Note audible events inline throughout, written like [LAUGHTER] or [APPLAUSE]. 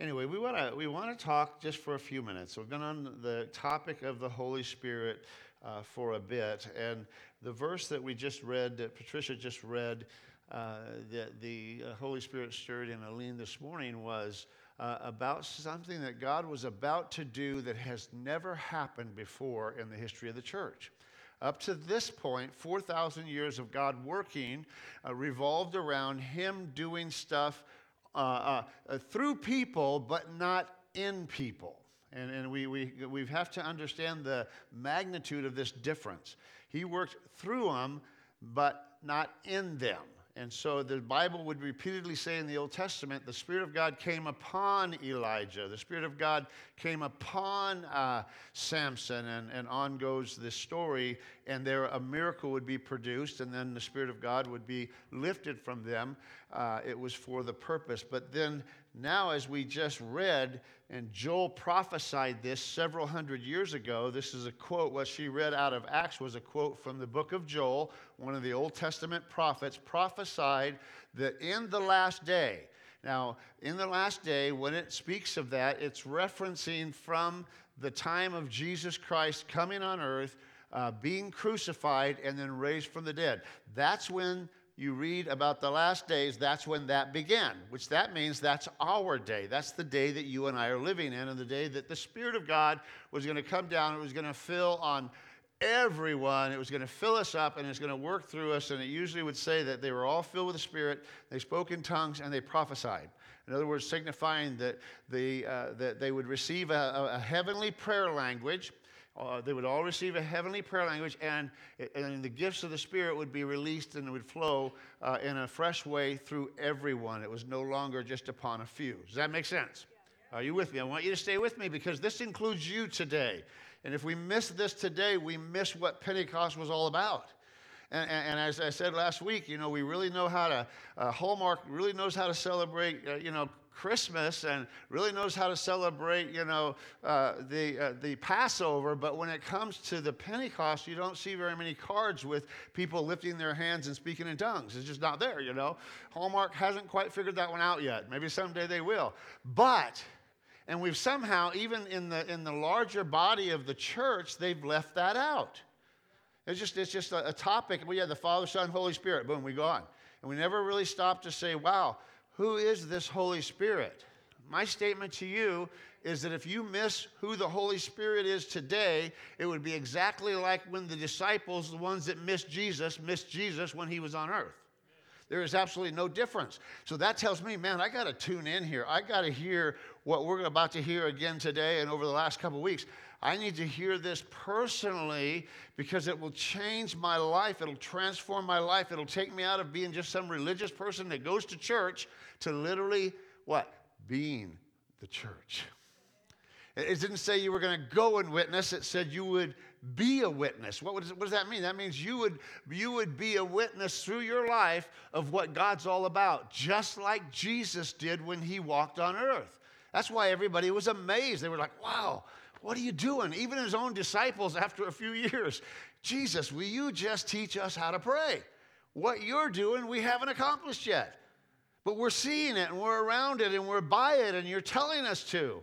anyway, we want to we want to talk just for a few minutes. We've been on the topic of the Holy Spirit uh, for a bit, and the verse that we just read, that Patricia just read, uh, that the uh, Holy Spirit stirred in Aline this morning was. Uh, about something that God was about to do that has never happened before in the history of the church. Up to this point, 4,000 years of God working uh, revolved around Him doing stuff uh, uh, through people, but not in people. And, and we, we, we have to understand the magnitude of this difference. He worked through them, but not in them. And so the Bible would repeatedly say in the Old Testament, the Spirit of God came upon Elijah. The Spirit of God came upon uh, Samson, and, and on goes this story. And there a miracle would be produced, and then the Spirit of God would be lifted from them. Uh, it was for the purpose. But then now, as we just read, and Joel prophesied this several hundred years ago. This is a quote. What she read out of Acts was a quote from the book of Joel, one of the Old Testament prophets, prophesied that in the last day, now, in the last day, when it speaks of that, it's referencing from the time of Jesus Christ coming on earth, uh, being crucified, and then raised from the dead. That's when you read about the last days, that's when that began, which that means that's our day. That's the day that you and I are living in, and the day that the Spirit of God was going to come down. It was going to fill on everyone. It was going to fill us up and it's going to work through us. And it usually would say that they were all filled with the Spirit, they spoke in tongues, and they prophesied. In other words, signifying that, the, uh, that they would receive a, a heavenly prayer language uh, they would all receive a heavenly prayer language, and, and the gifts of the Spirit would be released and it would flow uh, in a fresh way through everyone. It was no longer just upon a few. Does that make sense? Are you with me? I want you to stay with me because this includes you today. And if we miss this today, we miss what Pentecost was all about. And, and, and, as I said last week, you know, we really know how to, uh, Hallmark really knows how to celebrate, uh, you know, Christmas and really knows how to celebrate, you know, uh, the, uh, the Passover. But when it comes to the Pentecost, you don't see very many cards with people lifting their hands and speaking in tongues. It's just not there, you know. Hallmark hasn't quite figured that one out yet. Maybe someday they will. But and we've somehow, even in the, in the larger body of the church, they've left that out. It's just, it's just a, a topic. We have the Father, Son, Holy Spirit. Boom, we go on. And we never really stop to say, wow, who is this Holy Spirit? My statement to you is that if you miss who the Holy Spirit is today, it would be exactly like when the disciples, the ones that missed Jesus, missed Jesus when he was on earth. There is absolutely no difference. So that tells me, man, I got to tune in here. I got to hear what we're about to hear again today and over the last couple weeks. I need to hear this personally because it will change my life. It'll transform my life. It'll take me out of being just some religious person that goes to church to literally what? Being the church. It didn't say you were going to go and witness, it said you would be a witness. What, what does that mean? That means you would, you would be a witness through your life of what God's all about, just like Jesus did when he walked on earth. That's why everybody was amazed. They were like, wow, what are you doing? Even his own disciples, after a few [LAUGHS] years, Jesus, will you just teach us how to pray? What you're doing, we haven't accomplished yet. But we're seeing it and we're around it and we're by it and you're telling us to.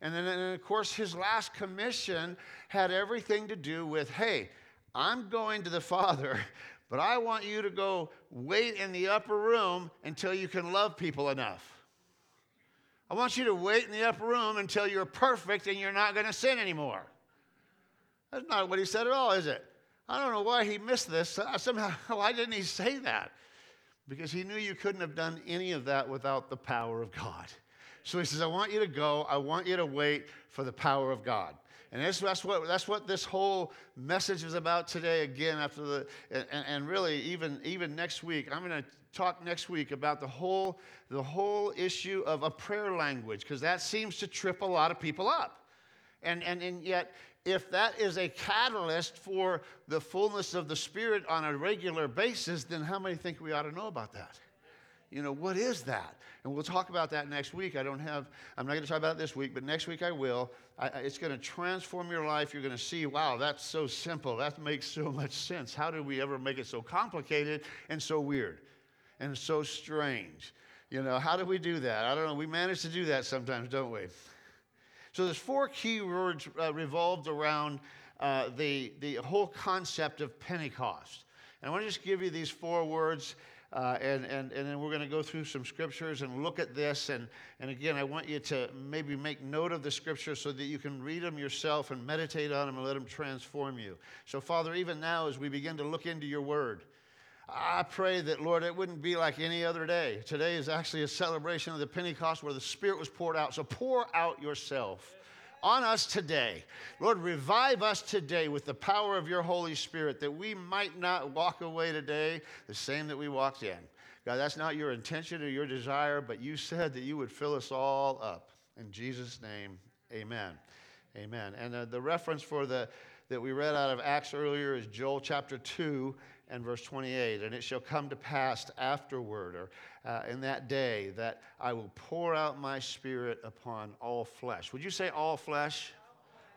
And then, and of course, his last commission had everything to do with hey, I'm going to the [LAUGHS] Father, but I want you to go wait in the upper room until you can love people enough. I want you to wait in the upper room until you're perfect and you're not going to sin anymore. That's not what he said at all, is it? I don't know why he missed this. [LAUGHS] Somehow, why didn't he say that? Because he knew you couldn't have done any of that without the power of God. So he says, I want you to go. I want you to wait for the power of God. And that's, that's, what, that's what this whole message is about today, again, after the, and, and really, even, even next week, I'm going to talk next week about the whole, the whole issue of a prayer language, because that seems to trip a lot of people up. And, and, and yet, if that is a catalyst for the fullness of the Spirit on a regular basis, then how many think we ought to know about that? You know, what is that? And we'll talk about that next week. I don't have, I'm not going to talk about it this week, but next week I will. I, it's going to transform your life. You're going to see, wow, that's so simple. That makes so much sense. How did we ever make it so complicated and so weird and so strange? You know, how do we do that? I don't know. We manage to do that sometimes, don't we? So there's four key words uh, revolved around uh, the, the whole concept of Pentecost. And I want to just give you these four words, uh, and, and, and then we're going to go through some scriptures and look at this. And, and again, I want you to maybe make note of the scriptures so that you can read them yourself and meditate on them and let them transform you. So, Father, even now as we begin to look into your word, I pray that, Lord, it wouldn't be like any other day. Today is actually a celebration of the Pentecost where the Spirit was poured out. So pour out yourself on us today. Lord, revive us today with the power of your Holy Spirit that we might not walk away today the same that we walked in. God, that's not your intention or your desire, but you said that you would fill us all up. In Jesus' name, amen. Amen. And uh, the reference for the that we read out of Acts earlier is Joel chapter 2 and verse 28. And it shall come to pass afterward, or uh, in that day, that I will pour out my spirit upon all flesh. Would you say all flesh?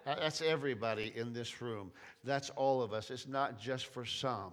That's everybody in this room. That's all of us. It's not just for some.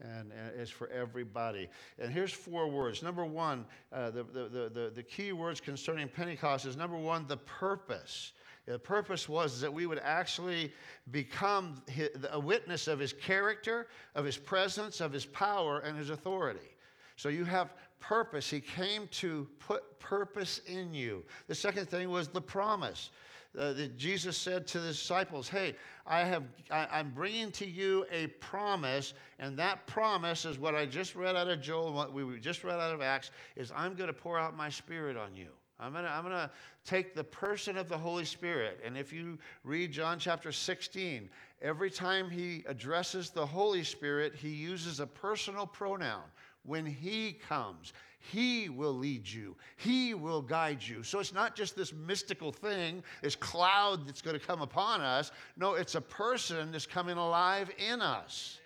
And, and, it's for everybody. And here's four words. Number one, uh, the, the, the, the key words concerning Pentecost is number one, the purpose. The purpose was that we would actually become a witness of his character, of his presence, of his power, and his authority. So you have purpose. He came to put purpose in you. The second thing was the promise. Uh, that Jesus said to the disciples, "Hey, I have, I, I'm bringing to you a promise, and that promise is what I just read out of Joel, what we just read out of Acts, is I'm going to pour out my Spirit on you." I'm going to I'm gonna take the person of the Holy Spirit. And if you read John chapter 16, every time he addresses the Holy Spirit, he uses a personal pronoun. When he comes, he will lead you, he will guide you. So it's not just this mystical thing, this cloud that's going to come upon us. No, it's a person that's coming alive in us.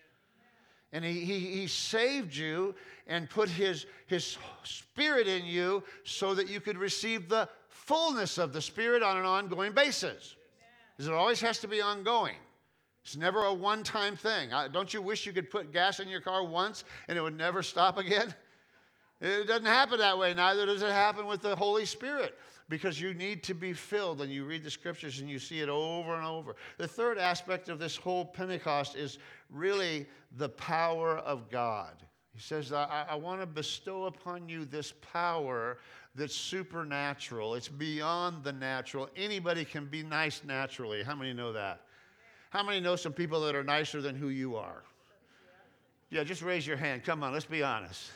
And he, he, he saved you and put his, his spirit in you so that you could receive the fullness of the spirit on an ongoing basis. Because it always has to be ongoing. It's never a one time thing. Don't you wish you could put gas in your car once and it would never stop again? [LAUGHS] It doesn't happen that way. Neither does it happen with the Holy Spirit because you need to be filled and you read the scriptures and you see it over and over. The third aspect of this whole Pentecost is really the power of God. He says, I, I want to bestow upon you this power that's supernatural. It's beyond the natural. Anybody can be nice naturally. How many know that? How many know some people that are nicer than who you are? Yeah, just raise your hand. Come on, let's be honest.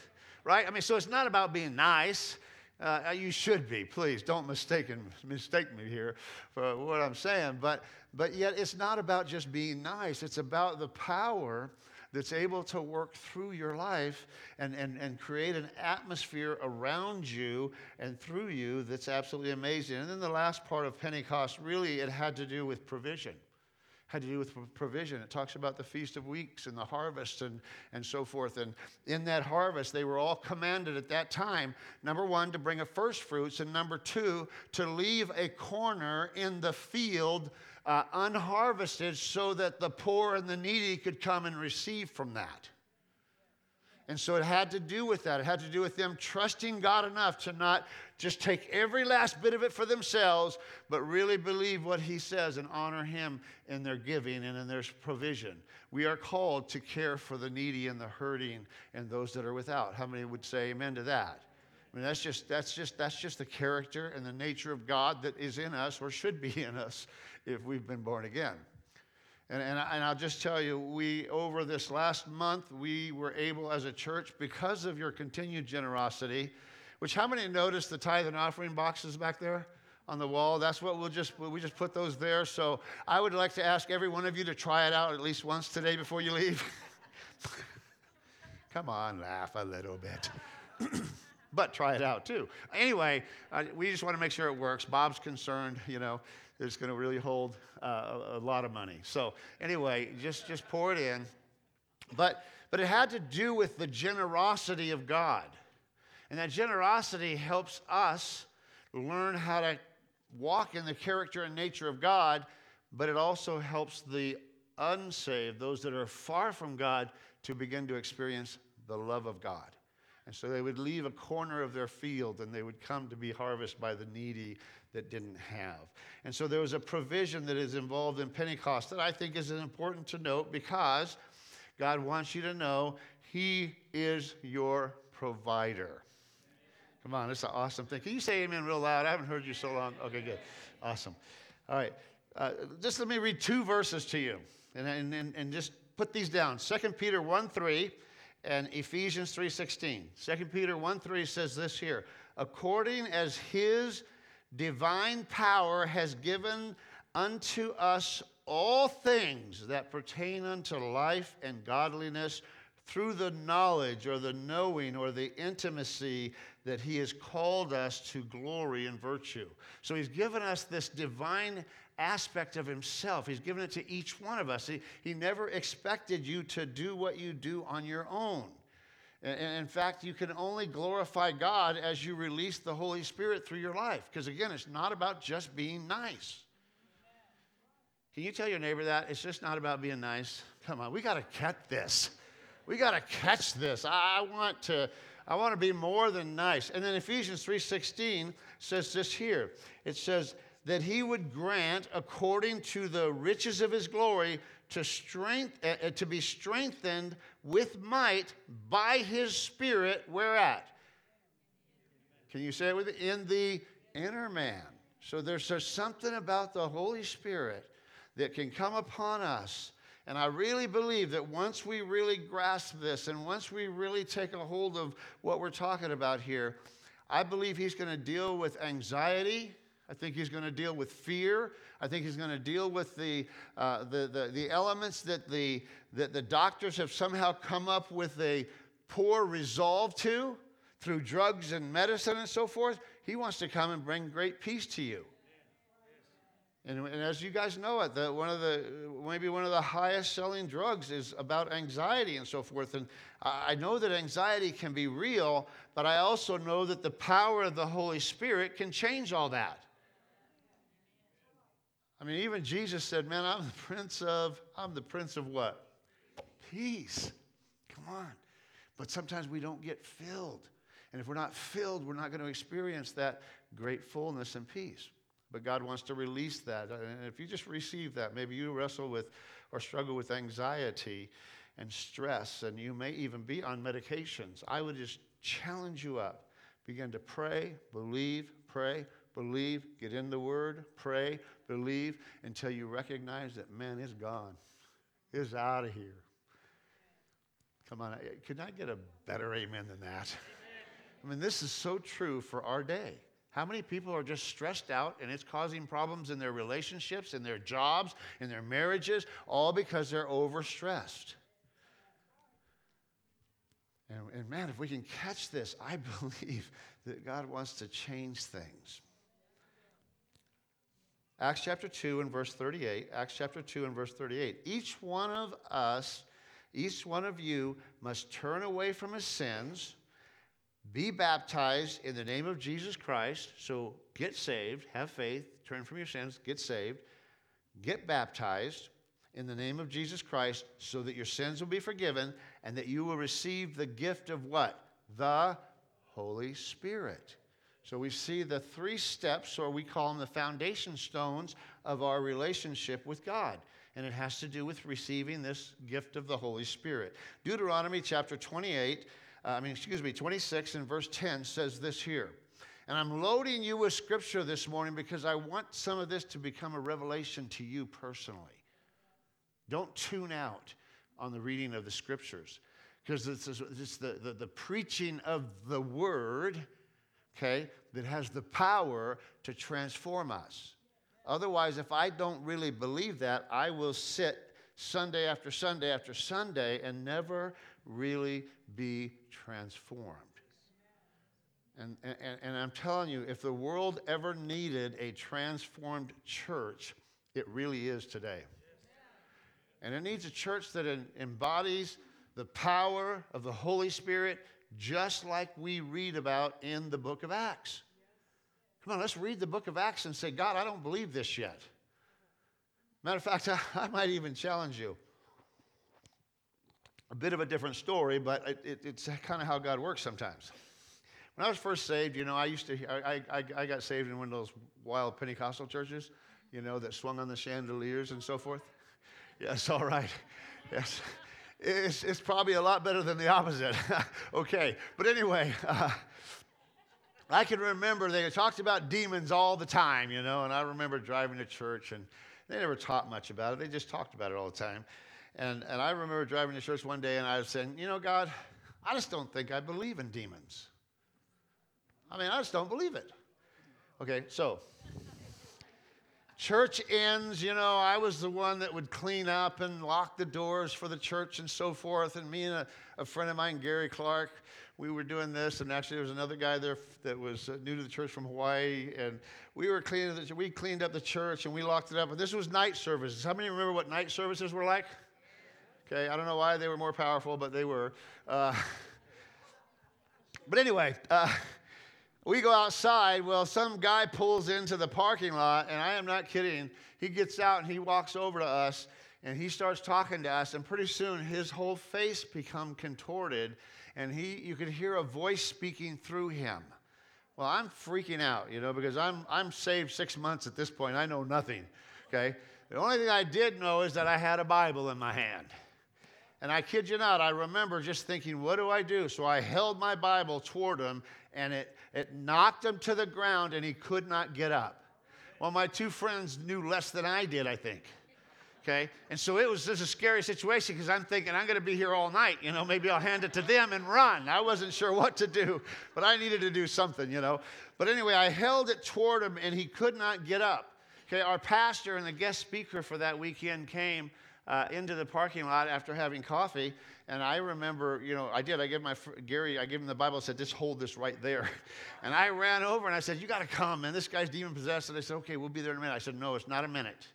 Right? I mean, so it's not about being nice. Uh, you should be, please. Don't mistake, mistake me here for what I'm saying. But, but yet, it's not about just being nice, it's about the power that's able to work through your life and, and, and create an atmosphere around you and through you that's absolutely amazing. And then the last part of Pentecost, really, it had to do with provision had to do with provision. It talks about the Feast of Weeks and the harvest and, and so forth. And in that harvest, they were all commanded at that time number one, to bring a first fruits, and number two, to leave a corner in the field uh, unharvested so that the poor and the needy could come and receive from that. And so it had to do with that. It had to do with them trusting God enough to not just take every last bit of it for themselves, but really believe what He says and honor Him in their giving and in their provision. We are called to care for the needy and the hurting and those that are without. How many would say amen to that? I mean, that's just, that's just, that's just the character and the nature of God that is in us or should be [LAUGHS] in us if we've been born again. And, and, and I'll just tell you, we, over this last month, we were able as a church, because of your continued generosity, which how many noticed the tithe and offering boxes back there on the wall? That's what we'll just, we just put those there. So I would like to ask every one of you to try it out at least once today before you leave. [LAUGHS] Come on, laugh a little bit. [CLEARS THROAT] but try it out too. Anyway, uh, we just want to make sure it works. Bob's concerned, you know it's going to really hold uh, a, a lot of money. So anyway, just just pour it in. But but it had to do with the generosity of God. And that generosity helps us learn how to walk in the character and nature of God, but it also helps the unsaved, those that are far from God, to begin to experience the love of God. And so they would leave a corner of their field and they would come to be harvested by the needy that didn't have. And so there was a provision that is involved in Pentecost that I think is important to note because God wants you to know He is your provider. Come on, it's an awesome thing. Can you say amen real loud? I haven't heard you so long. Okay, good. Awesome. All right. Uh, just let me read two verses to you and, and, and just put these down 2 Peter 1 3 and Ephesians 3:16. 2 Peter 1 3 says this here, according as his divine power has given unto us all things that pertain unto life and godliness through the knowledge or the knowing or the intimacy that he has called us to glory and virtue. So he's given us this divine aspect of himself. He's given it to each one of us. He, he never expected you to do what you do on your own. In fact, you can only glorify God as you release the Holy Spirit through your life. Because again, it's not about just being nice. Can you tell your neighbor that? It's just not about being nice. Come on, we got to catch this. We got to catch this. I want to. I want to be more than nice. And then Ephesians 3:16 says this here. It says that he would grant according to the riches of his glory to strength uh, to be strengthened with might by his spirit where at? Can you say it with me? In the inner man. So there's, there's something about the Holy Spirit that can come upon us. And I really believe that once we really grasp this and once we really take a hold of what we're talking about here, I believe he's going to deal with anxiety. I think he's going to deal with fear. I think he's going to deal with the, uh, the, the, the, elements that the, that the doctors have somehow come up with a poor resolve to through drugs and medicine and so forth. He wants to come and bring great peace to you. And, and, as you guys know it, the, one of the maybe one of the highest selling drugs is about anxiety and so forth. And I know that anxiety can be real, but I also know that the power of the Holy Spirit can change all that. I mean, even Jesus said, "Man, I'm the prince of I'm the prince of what? Peace." Come on. But sometimes we don't get filled. And if we're not filled, we're not going to experience that great fullness and peace. But God wants to release that. And if you just receive that, maybe you wrestle with or struggle with anxiety and stress, and you may even be on medications, I would just challenge you up. Begin to pray, believe, pray, believe, get in the Word, pray, believe, until you recognize that, man, it's gone. It's out of here. Come on, could I get a better amen than that? I mean, this is so true for our day. How many people are just stressed out and it's causing problems in their relationships, in their jobs, in their marriages, all because they're overstressed? And, and man, if we can catch this, I [LAUGHS] believe that God wants to change things. Acts chapter 2 and verse 38. Acts chapter 2 and verse 38. Each one of us, each one of you must turn away from his sins be baptized in the name of Jesus Christ. So get saved, have faith, turn from your sins, get saved, get baptized in the name of Jesus Christ so that your sins will be forgiven and that you will receive the gift of what? The Holy Spirit. So we see the three steps, or we call them the foundation stones of our relationship with God. And it has to do with receiving this gift of the Holy Spirit. Deuteronomy chapter 28 uh, I mean, excuse me, 26 and verse 10 says this here. And I'm loading you with scripture this morning because I want some of this to become a revelation to you personally. Don't tune out on the reading of the scriptures because it's, it's the, the, the preaching of the word, okay, that has the power to transform us. Otherwise, if I don't really believe that, I will sit Sunday after Sunday after Sunday and never really be transformed. And, and, and I'm telling you, if the world ever needed a transformed church, it really is today. And it needs a church that embodies the power of the Holy Spirit, just like we read about in the book of Acts. Come on, let's read the book of Acts and say, God, I don't believe this yet. Matter of fact, I, [LAUGHS] I might even challenge you. A bit of a different story, but it, it, it's kind of how God works sometimes. When I was first saved, you know, I used to, I, I, I got saved in one of those wild Pentecostal churches, you know, that swung on the chandeliers and so forth. Yes, all right. Yes. It's, it's probably a lot better than the opposite. [LAUGHS] okay. But anyway, uh, I can remember they talked about demons all the time, you know, and I remember driving to church and they never taught much about it. They just talked about it all the time. And, and I remember driving to church one day and I was saying, you know, God, I just don't think I believe in demons. I mean, I just don't believe it. Okay, so church ends, you know, I was the one that would clean up and lock the doors for the church and so forth. And me and a, a friend of mine, Gary Clark, we were doing this. And actually, there was another guy there that was uh, new to the church from Hawaii. And we were cleaning, the, we cleaned up the church and we locked it up. And this was night services. How many remember what night services were like? Okay, I don't know why they were more powerful, but they were. Uh, [LAUGHS] but anyway, uh, we go outside. Well, some guy pulls into the parking lot, and I am not kidding. He gets out and he walks over to us and he starts talking to us, and pretty soon his whole face become contorted, and he you could hear a voice speaking through him. Well, I'm freaking out, you know, because I'm I'm saved six months at this point. I know nothing. Okay. The only thing I did know is that I had a Bible in my hand. And I kid you not, I remember just thinking, what do I do? So I held my Bible toward him and it, it knocked him to the ground and he could not get up. Well, my two friends knew less than I did, I think. Okay? And so it was just a scary situation because I'm thinking, I'm going to be here all night. You know, maybe I'll hand it to them and run. I wasn't sure what to do, but I needed to do something, you know. But anyway, I held it toward him and he could not get up. Okay, our pastor and the guest speaker for that weekend came uh, into the parking lot after having coffee. And I remember, you know, I did. I gave my Gary, I gave him the Bible. I said, just hold this right there. [LAUGHS] And I ran over and I said, you got to come, man. This guy's demon possessed. And they said, okay, we'll be there in a minute. I said, no, it's not a minute.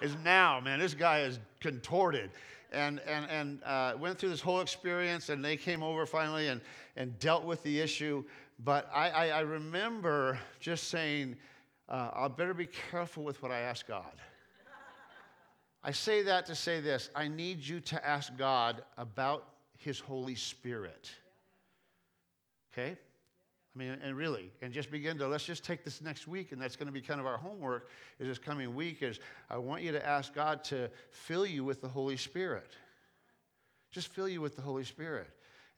It's now, man. This guy is contorted. And, and, and uh, went through this whole experience, and they came over finally and, and dealt with the issue. But I, I, I remember just saying, uh, I better be careful with what I ask God. I say that to say this I need you to ask God about His Holy Spirit. Okay? I mean, and really, and just begin to, let's just take this next week, and that's going to be kind of our homework is this coming week, is I want you to ask God to fill you with the Holy Spirit. Just fill you with the Holy Spirit.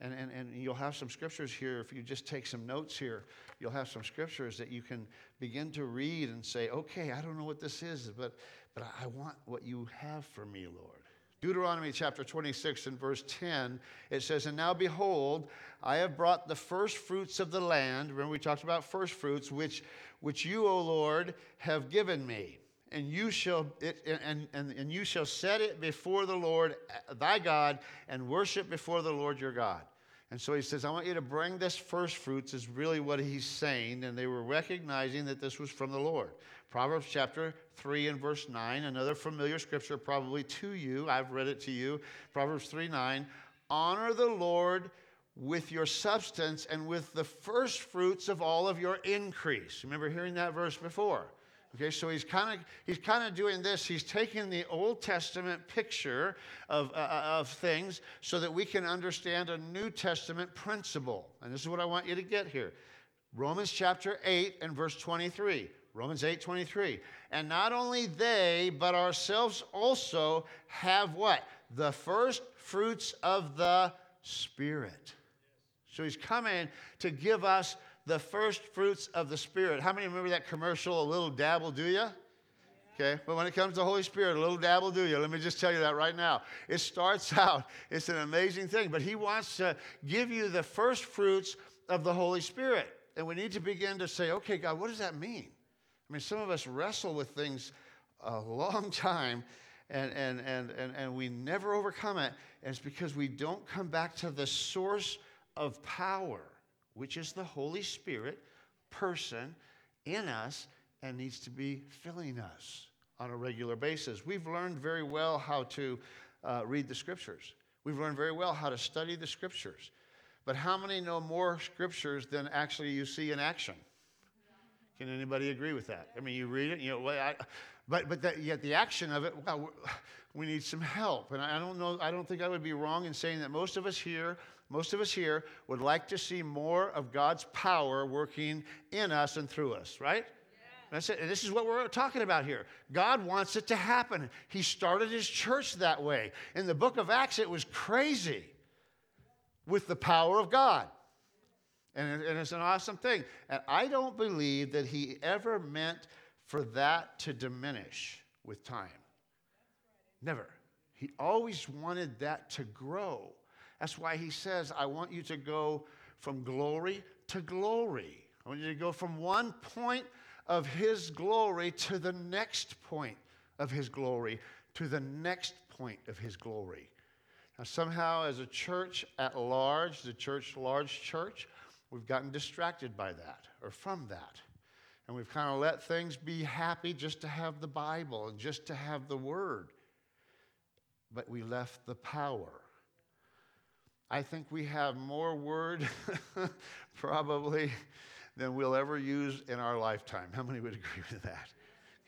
And, and, and you'll have some scriptures here. If you just take some notes here, you'll have some scriptures that you can begin to read and say, okay, I don't know what this is, but but I want what you have for me, Lord. Deuteronomy chapter 26 and verse 10, it says, And now behold, I have brought the first fruits of the land. Remember, we talked about first fruits, which, which you, O Lord, have given me. And you shall it, and, and, and you shall set it before the Lord eh, thy God and worship before the Lord your God. And so he says, I want you to bring this first fruits, is really what he's saying. And they were recognizing that this was from the Lord. Proverbs chapter 3 and verse 9, another familiar scripture probably to you. I've read it to you. Proverbs 3 9. Honor the Lord with your substance and with the first fruits of all of your increase. Remember hearing that verse before? Okay, so he's kind of he's kind of doing this. He's taking the Old Testament picture of, uh, uh, of things so that we can understand a New Testament principle. And this is what I want you to get here. Romans chapter 8 and verse 23. Romans 8 23. And not only they, but ourselves also have what? The first fruits of the Spirit. So he's coming to give us the first fruits of the Spirit. How many remember that commercial, A Little Dabble Do You? Okay, but when it comes to the Holy Spirit, a little dabble do you. Let me just tell you that right now. It starts [LAUGHS] out, it's an amazing thing, but He wants to give you the first fruits of the Holy Spirit. And we need to begin to say, okay, God, what does that mean? I mean, some of us wrestle with things a long [LAUGHS] time and, and, and, and, and we never overcome it. And it's because we don't come back to the source of power, which is the Holy Spirit person in us and needs to be filling us on a regular basis. We've learned very well how to uh, read the scriptures, we've learned very well how to study the scriptures. But how many know more scriptures than actually you see in action? Can anybody agree with that? I mean, you read it, you know, I, but but that, yet the action of it, well, we need some help. And I don't know, I don't think I would be wrong in saying that most of us here, most of us here would like to see more of God's power working in us and through us, right? That's it. And this is what we're talking about here. God wants it to happen. He started his church that way. In the book of Acts, it was crazy with the power of God. And, and it's an awesome thing. And I don't believe that he ever meant for that to diminish with time. Never. He always wanted that to grow. That's why he says, I want you to go from glory to glory. I want you to go from one point of his glory to the next point of his glory, to the next point of his glory. Now, somehow, as a church at large, the church, large church, we've gotten distracted by that or from that. And we've kind of let things be happy just to have the Bible and just to have the Word. But we left the power. I think we have more Word, [LAUGHS] probably than we'll ever use in our lifetime. How many would agree with that?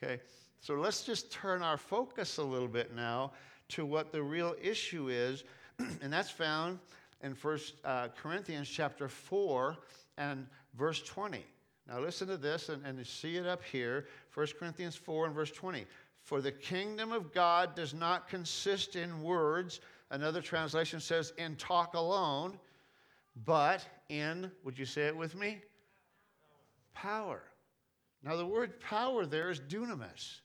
Okay, so let's just turn our focus a little bit now to what the real issue is, [CLEARS THROAT] and that's found in First uh, Corinthians chapter 4 and verse 20. Now listen to this and, and see it up here. 1 Corinthians 4 and verse 20. For the kingdom of God does not consist in words. Another translation says in talk alone, but in, would you say it with me? power. Now, the word power there is dunamis.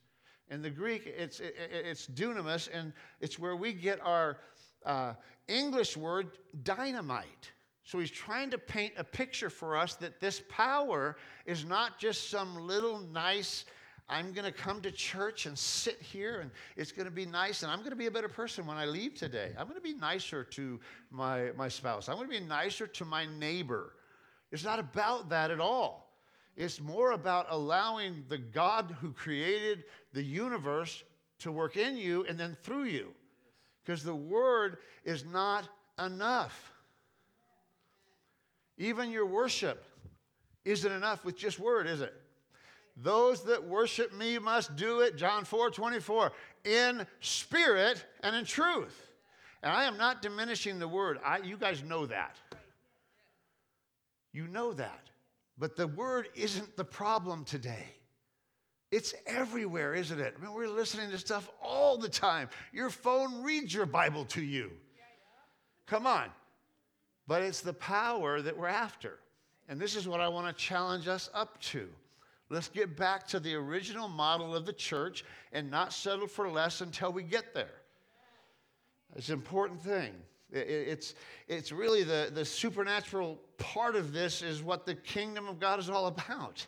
In the Greek, it's, it's dunamis, and it's where we get our uh, English word dynamite. So he's trying to paint a picture for us that this power is not just some little nice, I'm going to come to church and sit here and it's going to be nice and I'm going to be a better person when I leave today. I'm going to be nicer to my, my spouse. I'm going to be nicer to my neighbor. It's not about that at all. It's more about allowing the God who created the universe to work in you and then through you. Because the word is not enough. Even your worship isn't enough with just word, is it? Those that worship me must do it, John 4 24, in spirit and in truth. And I am not diminishing the word. I, you guys know that. You know that. But the word isn't the problem today. It's everywhere, isn't it? I mean, we're listening to stuff all the time. Your phone reads your Bible to you. Come on. But it's the power that we're after. And this is what I want to challenge us up to. Let's get back to the original model of the church and not settle for less until we get there. It's an important thing. It's, it's really the, the supernatural part of this is what the kingdom of God is all about.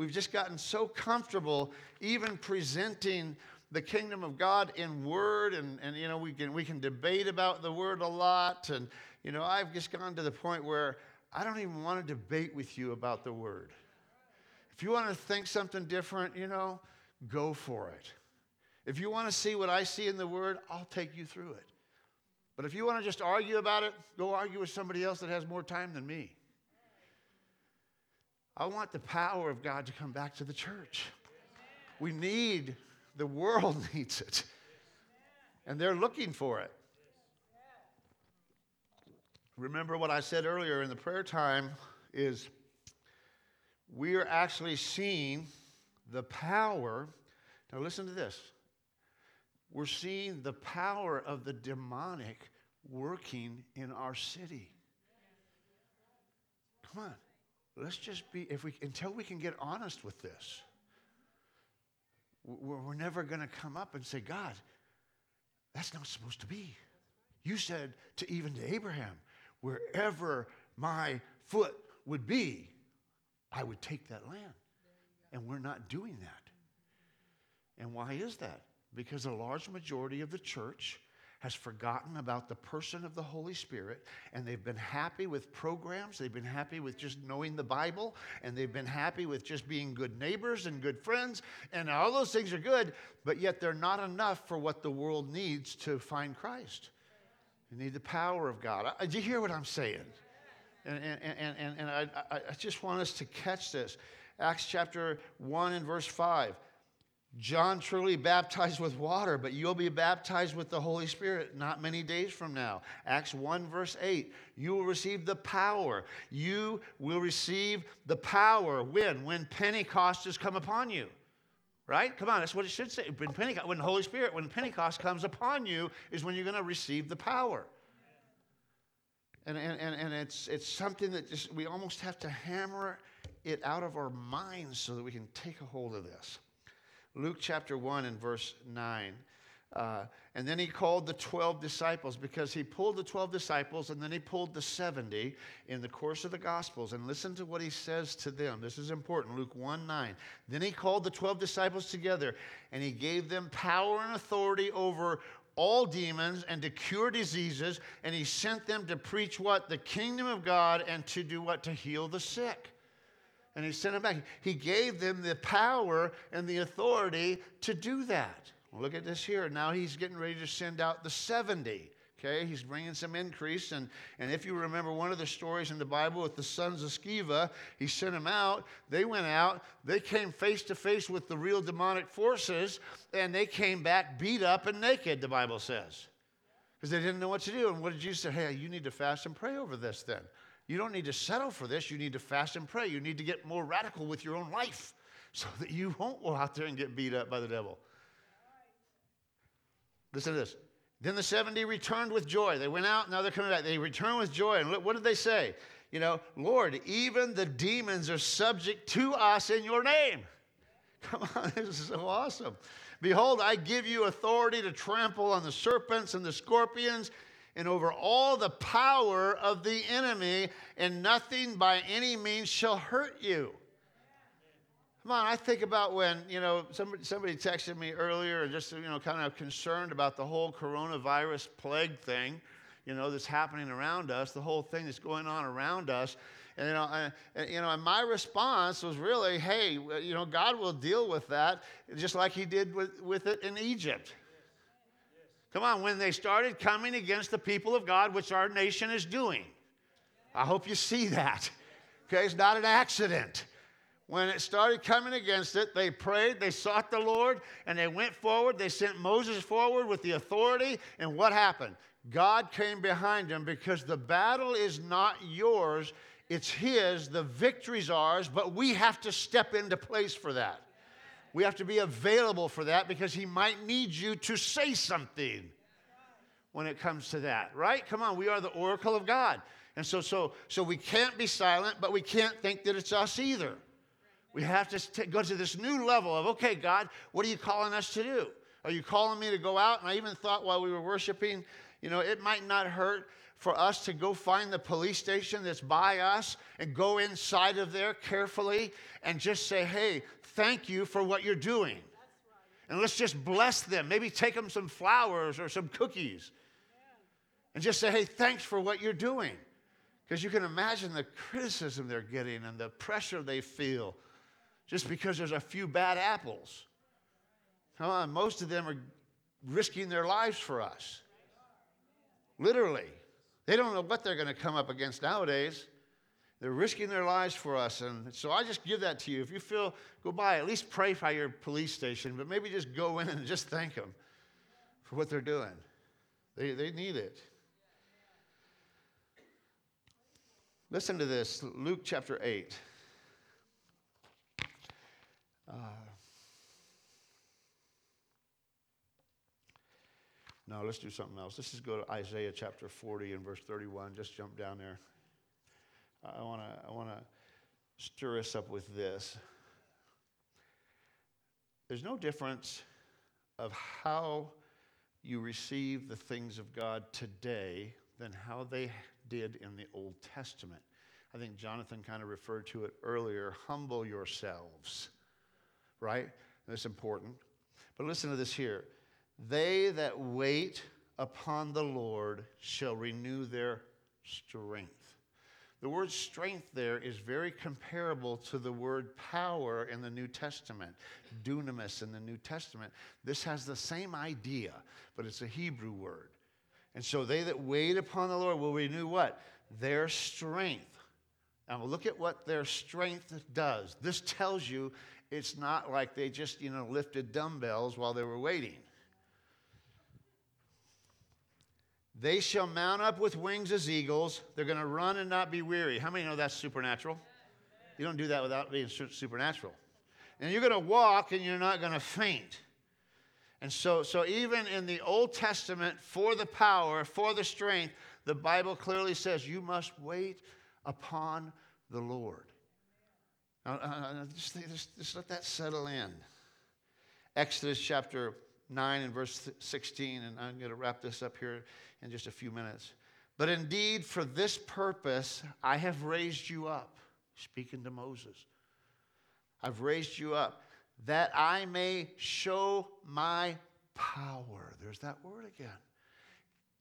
We've just gotten so comfortable even presenting the kingdom of God in word, and, and you know, we can, we can debate about the word a lot. And, you know, I've just gone to the point where I don't even want to debate with you about the word. If you want to think something different, you know, go for it. If you want to see what I see in the word, I'll take you through it. But if you want to just argue about it, go argue with somebody else that has more time than me. I want the power of God to come back to the church. We need, the world [LAUGHS] needs it. And they're looking for it. Remember what I said earlier in the prayer time is we are actually seeing the power. Now, listen to this we're seeing the power of the demonic working in our city. Come on. Let's just be, if we, until we can get honest with this, we're, we're never going to come up and say, God, that's not supposed to be. You said to even to Abraham, wherever my foot would be, I would take that land. And we're not doing that. And why is that? because a large majority of the church has forgotten about the person of the Holy Spirit and they've been happy with programs, they've been happy with just knowing the Bible, and they've been happy with just being good neighbors and good friends, and all those things are good, but yet they're not enough for what the world needs to find Christ. You need the power of God. Do you hear what I'm saying? And, and, and, and, and I, I just want us to catch this. Acts chapter 1 and verse 5. John truly baptized with water, but you'll be baptized with the Holy Spirit not many days from now. Acts 1, verse 8. You will receive the power. You will receive the power when? When Pentecost has come upon you. Right? Come on, that's what it should say. When, Pentecost, when the Holy Spirit, when Pentecost comes upon you, is when you're going to receive the power. And, and, and, and it's, it's something that just, we almost have to hammer it out of our minds so that we can take a hold of this. Luke chapter 1 and verse 9. Uh, and then he called the 12 disciples because he pulled the 12 disciples and then he pulled the 70 in the course of the Gospels. And listen to what he says to them. This is important. Luke 1 9. Then he called the 12 disciples together and he gave them power and authority over all demons and to cure diseases. And he sent them to preach what? The kingdom of God and to do what? To heal the sick and he sent them back. He gave them the power and the authority to do that. look at this here. Now he's getting ready to send out the 70. Okay, he's bringing some increase. And, and if you remember one of the stories in the Bible with the sons of Sceva, he sent them out. They went out. They came face to face with the real demonic forces, and they came back beat up and naked, the Bible says. Because they didn't know what to do. And what did you say? Hey, you need to fast and pray over this then. You don't need to settle for this. You need to fast and pray. You need to get more radical with your own life [LAUGHS] so that you won't go out there and get beat up by the devil. Listen to this. Then the 70 returned with joy. They went out, now they're coming back. They returned with joy. And what did they say? You know, Lord, even the demons are subject to us in your name. [LAUGHS] Come on, this is so awesome. Behold, I give you authority to trample on the serpents and the scorpions and over all the power of the enemy, and nothing by any means shall hurt you. Come on, I think about when, you know, somebody, somebody texted me earlier, just, you know, kind of concerned about the whole coronavirus plague thing, you know, that's happening around us, the whole thing that's going on around us. And, you know, I, you know, and my response was really, hey, you know, God will deal with that just like he did with, with it in Egypt. Come on, when they started coming against the people of God, which our nation is doing. I hope you see that. Okay, it's not an accident. When it started coming against it, they prayed, they sought the Lord, and they went forward. They sent Moses forward with the authority, and what happened? God came behind them because the battle is not yours, it's His. The victory's ours, but we have to step into place for that. We have to be available for that because he might need you to say something when it comes to that, right? Come on, we are the oracle of God. And so, so, so we can't be silent, but we can't think that it's us either. We have to t- go to this new level of, okay, God, what are you calling us to do? Are you calling me to go out? And I even thought while we were worshiping, you know, it might not hurt for us to go find the police station that's by us and go inside of there carefully and just say, hey, thank you for what you're doing. And let's just bless them. Maybe take them some flowers or some cookies. And just say, hey, thanks for what you're doing. Because you can imagine the criticism they're getting and the pressure they feel just because there's a few bad apples. Come on, most of them are risking their lives for us. Literally. They don't know what they're going to come up against nowadays. They're risking their lives for us. And so I just give that to you. If you feel, go by, at least pray for your police station, but maybe just go in and just thank them for what they're doing. They, they need it. Listen to this Luke chapter 8. Uh, no, let's do something else. Let's just go to Isaiah chapter 40 and verse 31. Just jump down there. I want to I want to stir us up with this. There's no difference of how you receive the things of God today than how they did in the Old Testament. I think Jonathan kind of referred to it earlier. Humble yourselves, right? That's important. But listen to this here. They that wait upon the Lord shall renew their strength. The word strength there is very comparable to the word power in the New Testament, dunamis in the New Testament. This has the same idea, but it's a Hebrew word. And so they that wait upon the Lord will renew what? Their strength. And look at what their strength does. This tells you it's not like they just, you know, lifted dumbbells while they were waiting. They shall mount up with wings as eagles. They're going to run and not be weary. How many know that's supernatural? You don't do that without being supernatural. And you're going to walk and you're not going to faint. And so, so even in the Old Testament, for the power, for the strength, the Bible clearly says you must wait upon the Lord. Now, uh, uh just, just, just let that settle in. Exodus chapter 9 and verse 16, and I'm going to wrap this up here in just a few minutes. But indeed, for this purpose, I have raised you up, speaking to Moses. I've raised you up that I may show my power. There's that word again.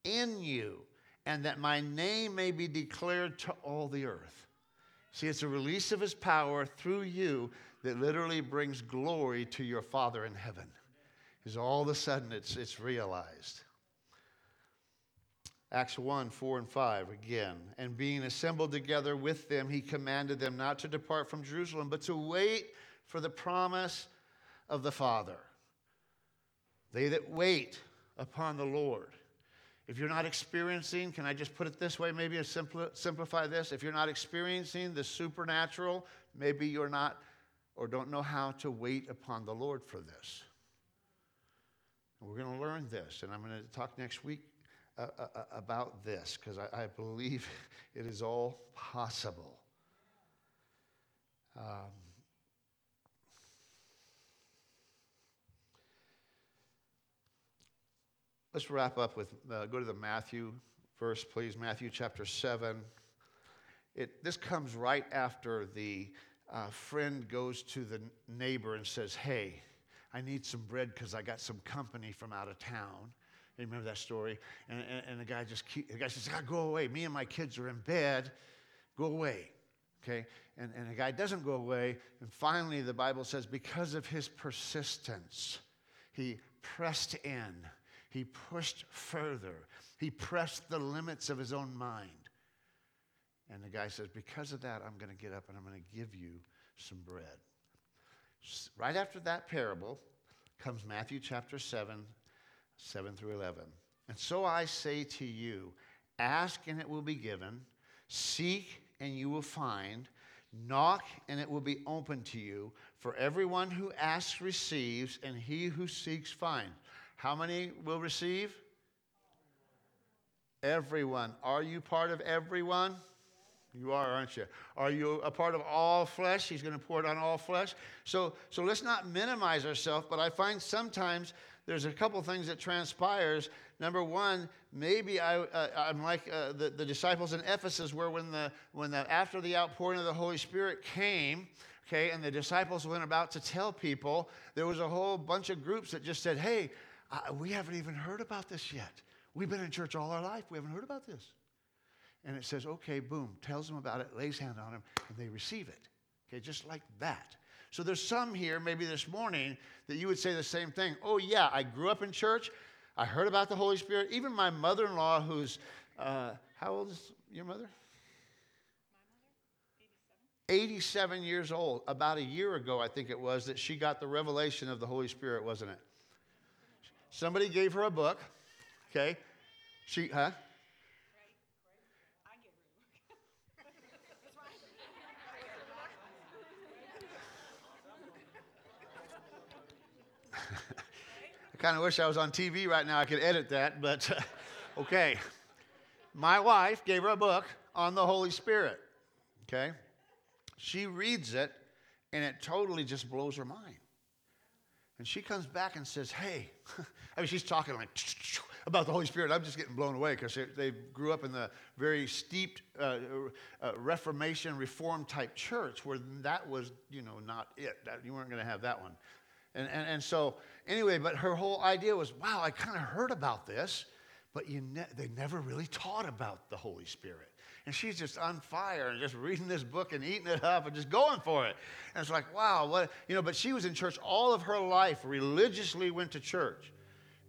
In you, and that my name may be declared to all the earth. See, it's a release of his power through you that literally brings glory to your Father in heaven. Because all of a sudden it's, it's realized. Acts 1 4 and 5 again. And being assembled together with them, he commanded them not to depart from Jerusalem, but to wait for the promise of the Father. They that wait upon the Lord. If you're not experiencing, can I just put it this way, maybe simpli- simplify this? If you're not experiencing the supernatural, maybe you're not or don't know how to wait upon the Lord for this. We're going to learn this, and I'm going to talk next week uh, uh, uh about this because I, I, believe [LAUGHS] it is all possible. Um, Let's wrap up with, uh, go to the Matthew verse, please. Matthew chapter 7. It, this comes right after the uh, friend goes to the neighbor and says, Hey, I need some bread because I got some company from out of town. You remember that story? And, and, and the guy just keep, the guy says, God, go away. Me and my kids are in bed. Go away. Okay? And, and the guy doesn't go away. And finally, the Bible says, because of his persistence, he pressed in he pushed further. He pressed the limits of his own mind. And the guy says, Because of that, I'm going to get up and I'm going to give you some bread. Right after that parable comes Matthew chapter 7, 7 through 11. And so I say to you, ask and it will be given, seek and you will find, knock and it will be open to you. For everyone who asks receives, and he who seeks finds. How many will receive? Everyone. Are you part of everyone? You are, aren't you? Are you a part of all flesh? He's going to pour it on all flesh. So, so let's not minimize ourselves, but I find sometimes there's a couple things that transpires. Number one, maybe I, uh, I'm like uh, the, the disciples in Ephesus, where when the, when the, after the outpouring of the Holy Spirit came, okay, and the disciples went about to tell people, there was a whole bunch of groups that just said, hey, we haven't even heard about this yet. We've been in church all our life. We haven't heard about this. And it says, okay, boom, tells them about it, lays hand on them, and they receive it. Okay, just like that. So there's some here, maybe this morning, that you would say the same thing. Oh, yeah, I grew up in church. I heard about the Holy Spirit. Even my mother in law, who's, uh, how old is your mother? 87 years old. About a year ago, I think it was, that she got the revelation of the Holy Spirit, wasn't it? Somebody gave her a book. Okay. She, huh? Kind of wish I was on TV right now. I could edit that, but [LAUGHS] okay. My wife gave her a book on the Holy Spirit. Okay? She reads it, and it totally just blows her mind. And she comes back and says, Hey, [LAUGHS] I mean, she's talking like [LAUGHS] about the Holy Spirit. I'm just getting blown away because they grew up in the very steeped uh, uh, Reformation, Reform type church where that was, you know, not it. That, you weren't going to have that one. And, and, and so, anyway, but her whole idea was wow, I kind of heard about this, but you ne- they never really taught about the Holy Spirit. And she's just on fire and just reading this book and eating it up and just going for it. And it's like, wow, what, you know, but she was in church all of her life, religiously went to church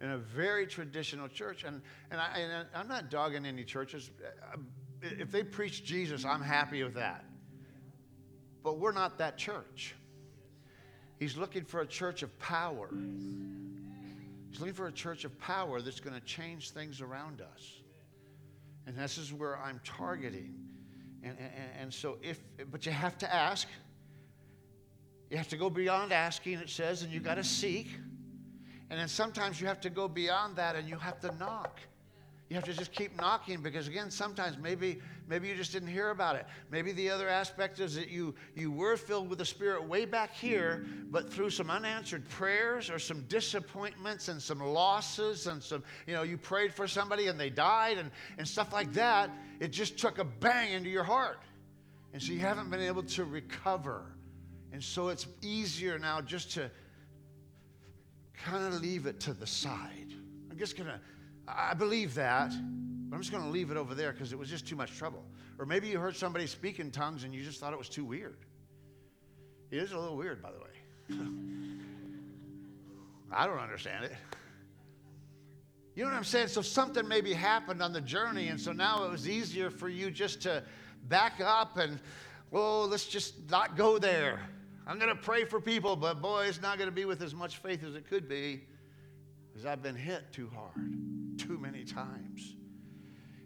in a very traditional church. And, and, I, and I'm not dogging any churches. If they preach Jesus, I'm happy with that. But we're not that church. He's looking for a church of power. He's looking for a church of power that's going to change things around us. And this is where I'm targeting. And, and, and so, if, but you have to ask. You have to go beyond asking, it says, and you got to seek. And then sometimes you have to go beyond that and you have to knock. You have to just keep knocking because again, sometimes maybe maybe you just didn't hear about it. Maybe the other aspect is that you you were filled with the Spirit way back here, but through some unanswered prayers or some disappointments and some losses and some, you know, you prayed for somebody and they died and, and stuff like that, it just took a bang into your heart. And so you haven't been able to recover. And so it's easier now just to kind of leave it to the side. I'm just going to I believe that, but I'm just going to leave it over there because it was just too much trouble. Or maybe you heard somebody speak in tongues and you just thought it was too weird. It is a little weird, by the way. [LAUGHS] I don't understand it. You know what I'm saying? So something maybe happened on the journey, and so now it was easier for you just to back up and, well, let's just not go there. I'm going to pray for people, but boy, it's not going to be with as much faith as it could be because I've been hit too hard too many times.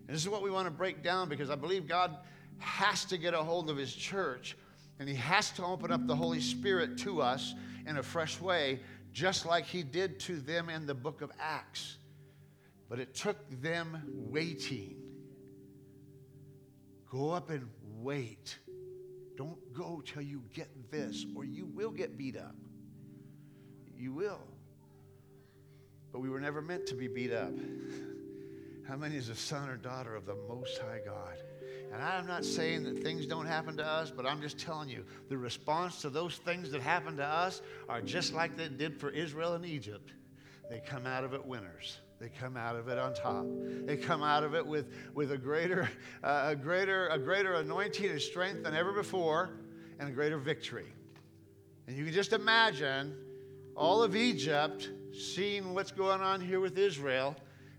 And this is what we want to break down because I believe God has to get a hold of His church and He has to open up the Holy Spirit to us in a fresh way, just like He did to them in the book of Acts. But it took them waiting. Go up and wait. Don't go till you get this, or you will get beat up. You will. But we were never meant to be beat up. [LAUGHS] How many is a son or daughter of the Most High God? And I'm not saying that things don't happen to us, but I'm just telling you the response to those things that happen to us are just like they did for Israel and Egypt. They come out of it winners. They come out of it on top. They come out of it with, with a, greater, [LAUGHS] uh, a, greater, a greater anointing and strength than ever before and a greater victory. And you can just imagine all of Egypt seeing what's going on here with Israel.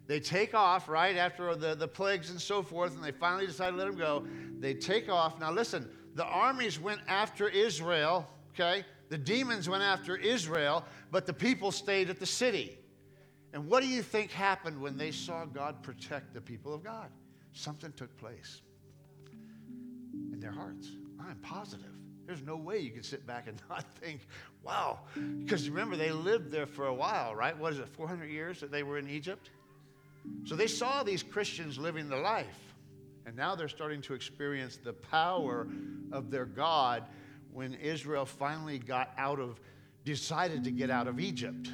They take off right after the, the plagues and so forth, and they finally decide to let them go. They take off. Now, listen, the armies went after Israel, okay? The demons went after Israel, but the people stayed at the city. And what do you think happened when they saw God protect the people of God? Something took place in their hearts. I'm positive. There's no way you can sit back and [LAUGHS] not think, wow. Because remember, they lived there for a while, right? What is it, 400 years that they were in Egypt? So they saw these Christians living the life. And now they're starting to experience the power of their God when Israel finally got out of, decided to get out of Egypt.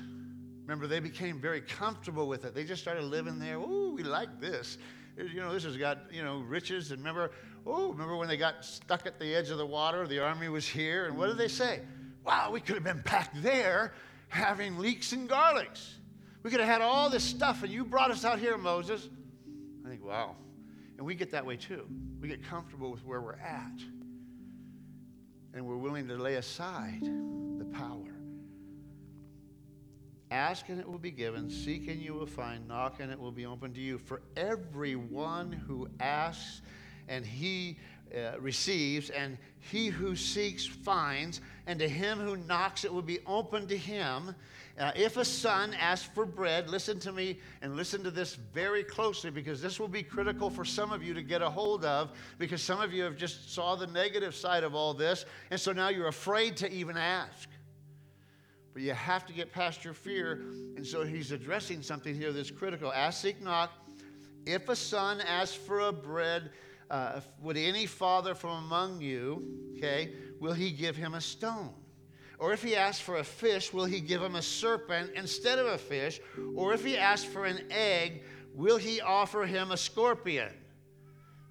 Remember, they became very comfortable with it. They just started living there. Ooh, we like this. You know, this has got, you know, riches. And remember, oh, remember when they got stuck at the edge of the water? The army was here. And what did they say? Wow, we could have been back there having leeks and garlics. We could have had all this stuff, and you brought us out here, Moses. I think, wow. And we get that way too. We get comfortable with where we're at. And we're willing to lay aside the power. Ask and it will be given. Seek and you will find. Knock and it will be open to you. For everyone who asks and he uh, receives, and he who seeks finds, and to him who knocks it will be open to him. Uh, if a son asks for bread, listen to me and listen to this very closely because this will be critical for some of you to get a hold of because some of you have just saw the negative side of all this, and so now you're afraid to even ask. But you have to get past your fear, and so he's addressing something here that's critical. Ask, seek, knock. If a son asks for a bread, uh, would any father from among you, okay, will he give him a stone? Or if he asks for a fish, will he give him a serpent instead of a fish? Or if he asks for an egg, will he offer him a scorpion?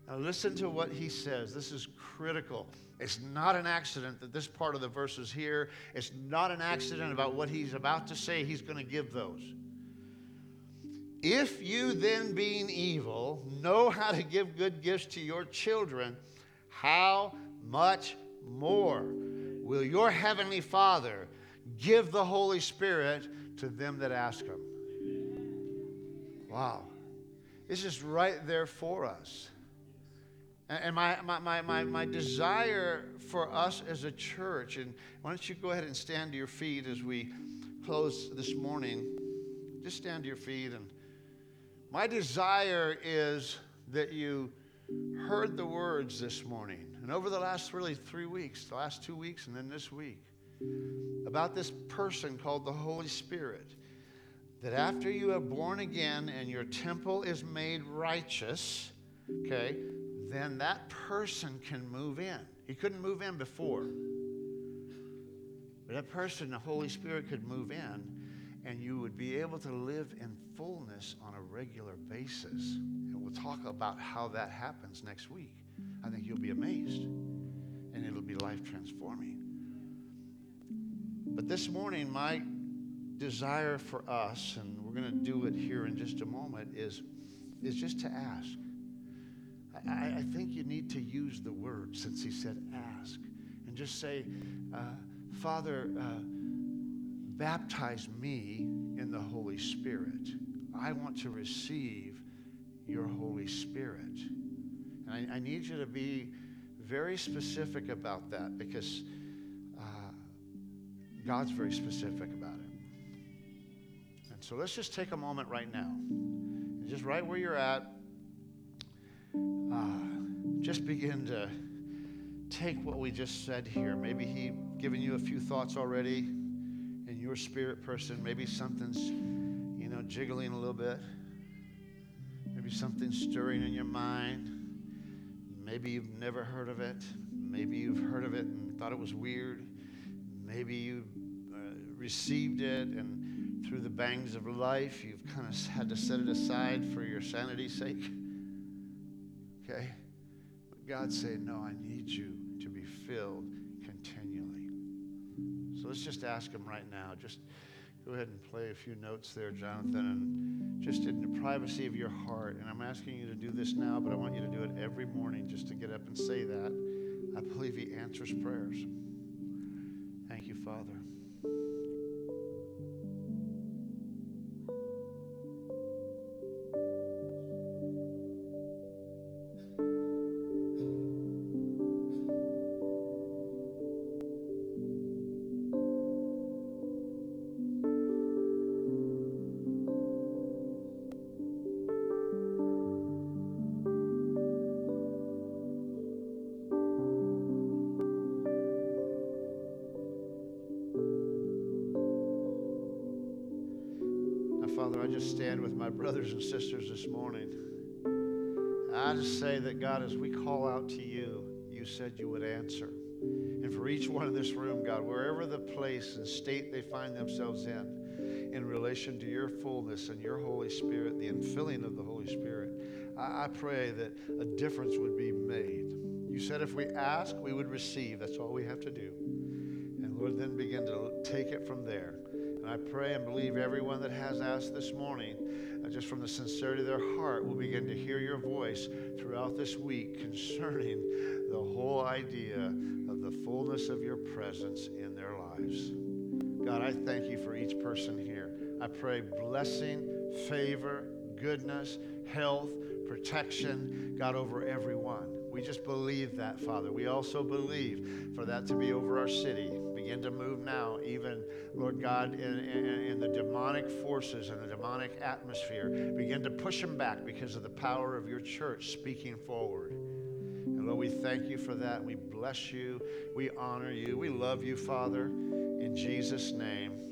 Now, listen to what he says. This is critical. It's not an accident that this part of the verse is here. It's not an accident about what he's about to say. He's going to give those. If you then, being evil, know how to give good gifts to your children, how much more will your heavenly Father give the Holy Spirit to them that ask him? Wow. This is right there for us. And my, my, my, my, desire for us as a church, and why don't you go ahead and stand to your feet as we close this morning? Just stand to your feet. And my desire is that you heard the words this morning, and over the last really three weeks, the last two weeks, and then this week, about this person called the Holy Spirit. That after you are born again and your temple is made righteous, okay, then that person can move in. He couldn't move in before. But that person, the Holy Spirit, could move in, and you would be able to live in fullness on a regular basis. And we'll talk about how that happens next week. I think you'll be amazed, and it'll be life transforming. But this morning, my desire for us, and we're going to do it here in just a moment, is, is just to ask. I, I think you need to use the word since he said ask and just say, uh, Father, uh, baptize me in the Holy Spirit. I want to receive your Holy Spirit. And I, I need you to be very specific about that because uh, God's very specific about it. And so let's just take a moment right now. And just right where you're at, uh, just begin to take what we just said here. Maybe He given you a few thoughts already your spirit person. Maybe something's, you know, jiggling a little bit. Maybe something's stirring in your mind. Maybe you've never heard of it. Maybe you've heard of it and thought it was weird. Maybe you uh, received it and through the bangs of life, you've kind of had to set it aside for your sanity's sake. Okay? But God's saying, No, I need you to be filled let's just ask Him right now. Just go ahead and play a few notes there, Jonathan, and just in the privacy of your heart. And I'm asking you to do this now, but I want you to do it every morning just to get up and say that. I believe He answers prayers. Thank you, Father. Father, I just stand with my brothers and sisters this morning. I just say that, God, as we call out to you, you said you would answer. And for each one in this room, God, wherever the place and state they find themselves in, in relation to your fullness and your Holy Spirit, the infilling of the Holy Spirit, I, I pray that a difference would be made. You said if we ask, we would receive. That's all we have to do. And Lord, then begin to take it from there. And I pray and believe everyone that has asked this morning, uh, just from the sincerity of their heart, will begin to hear your voice throughout this week concerning the whole idea of the fullness of your presence in their lives. God, I thank you for each person here. I pray blessing, favor, goodness, health, protection, God, over everyone. We just believe that, Father. We also believe for that to be over our city, begin to move now, even, Lord God, in, in, in, the demonic forces and the demonic atmosphere. Begin to push them back because of the power of your church speaking forward. And Lord, we thank you for that. We bless you. We honor you. We love you, Father. In Jesus' name.